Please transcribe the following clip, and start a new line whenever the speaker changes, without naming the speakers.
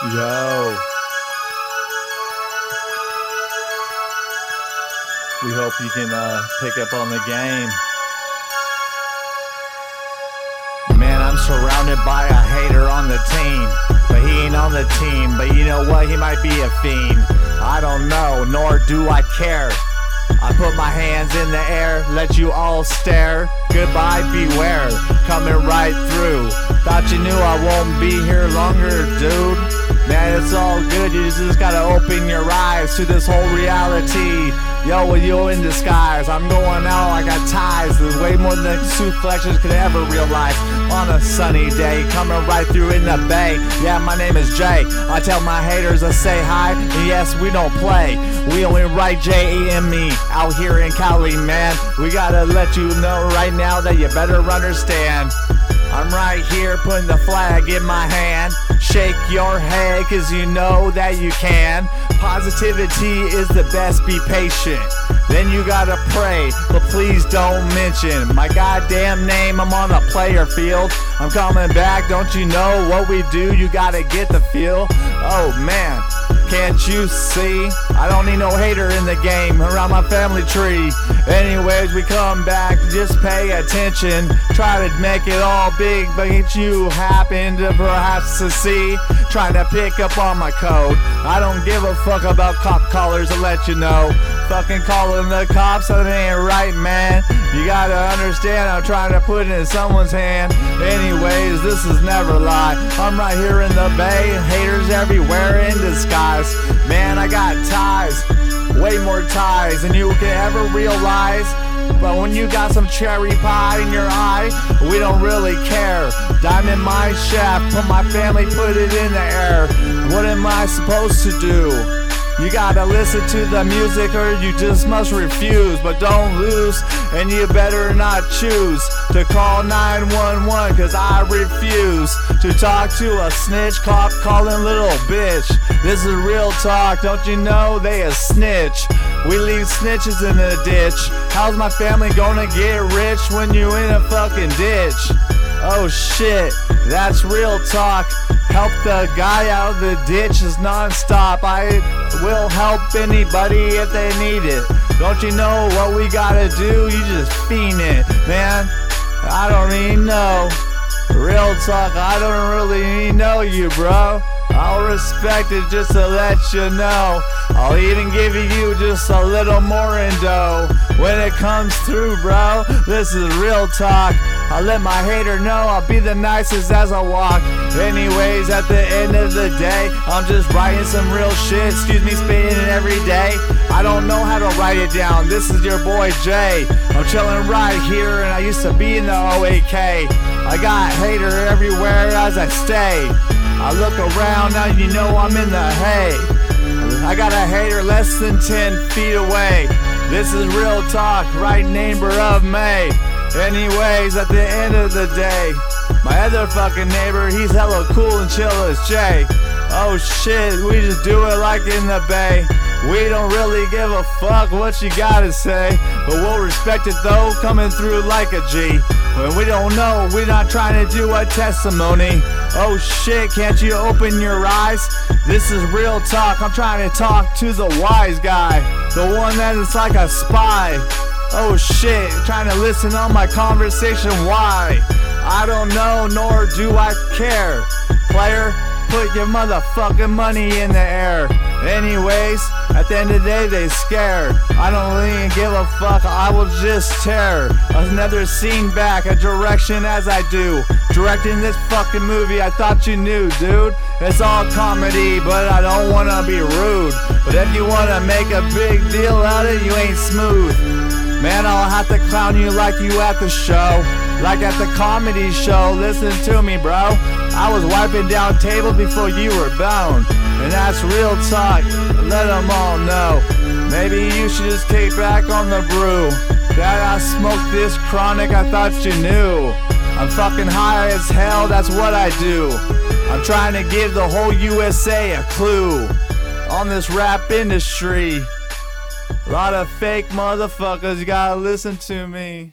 Yo. We hope you can uh, pick up on the game. Man, I'm surrounded by a hater on the team. But he ain't on the team. But you know what? He might be a fiend. I don't know, nor do I care. I put my hands in the air, let you all stare. Goodbye, beware, coming right through. Thought you knew I won't be here longer, dude. Man, it's all good, you just gotta open your eyes to this whole reality. Yo, with you in disguise, I'm going out, I got ties. There's way more than two collections could ever realize. On a sunny day, coming right through in the bay. Yeah, my name is Jay. I tell my haters to say hi, and yes, we don't play. We only write J A M E out here in Cali, man. We gotta let you know right now that you better understand. I'm right here putting the flag in my hand. Shake your head cause you know that you can. Positivity is the best, be patient. Then you gotta pray, but please don't mention my goddamn name. I'm on the player field. I'm coming back, don't you know what we do? You gotta get the feel. Oh man, can't you see? I don't need no hater in the game around my family tree. Anyways, we come back, just pay attention. Try to make it all big, but you happen to perhaps to see. Trying to pick up on my code. I don't give a fuck about cop collars to let you know. Fucking calling the cops, that ain't right, man. You gotta understand, I'm trying to put it in someone's hand. Anyways, this is Neverlie. I'm right here in the bay, haters everywhere in disguise. Man, I got ties, way more ties than you can ever realize. But when you got some cherry pie in your eye, we don't really care. Diamond my shaft, put my family, put it in the air. What am I supposed to do? You gotta listen to the music or you just must refuse. But don't lose, and you better not choose to call 911, cause I refuse to talk to a snitch cop calling little bitch. This is real talk, don't you know they a snitch? We leave snitches in the ditch. How's my family gonna get rich when you in a fucking ditch? Oh shit, that's real talk. Help the guy out of the ditch is non-stop. I will help anybody if they need it. Don't you know what we gotta do? You just fiend it, man. I don't even know. Real talk, I don't really know you, bro. I'll respect it just to let you know. I'll even give you just a little more in dough. When it comes through, bro, this is real talk. I let my hater know I'll be the nicest as I walk. Anyways, at the end of the day, I'm just writing some real shit. Excuse me, spitting it every day. I don't know how to write it down. This is your boy Jay. I'm chilling right here, and I used to be in the OAK. I got hater everywhere as I stay. I look around, now you know I'm in the hay. I got a hater less than 10 feet away. This is real talk, right neighbor of May. Anyways, at the end of the day, my other fucking neighbor, he's hella cool and chill as Jay. Oh shit, we just do it like in the bay. We don't really give a fuck what you gotta say, but we'll respect it though, coming through like a G. When we don't know, we're not trying to do a testimony. Oh shit, can't you open your eyes? This is real talk, I'm trying to talk to the wise guy, the one that is like a spy. Oh shit, trying to listen on my conversation, why? I don't know, nor do I care. Player, put your motherfucking money in the air. Anyways, at the end of the day, they scare. I don't give a fuck, I will just tear another scene back, a direction as I do. Directing this fucking movie, I thought you knew, dude. It's all comedy, but I don't wanna be rude. But if you wanna make a big deal out of it, you ain't smooth. Man, I'll have to clown you like you at the show. Like at the comedy show, listen to me, bro. I was wiping down tables before you were born. And that's real talk, let them all know. Maybe you should just take back on the brew. That I smoked this chronic, I thought you knew. I'm fucking high as hell, that's what I do. I'm trying to give the whole USA a clue on this rap industry. A lot of fake motherfuckers, you gotta listen to me.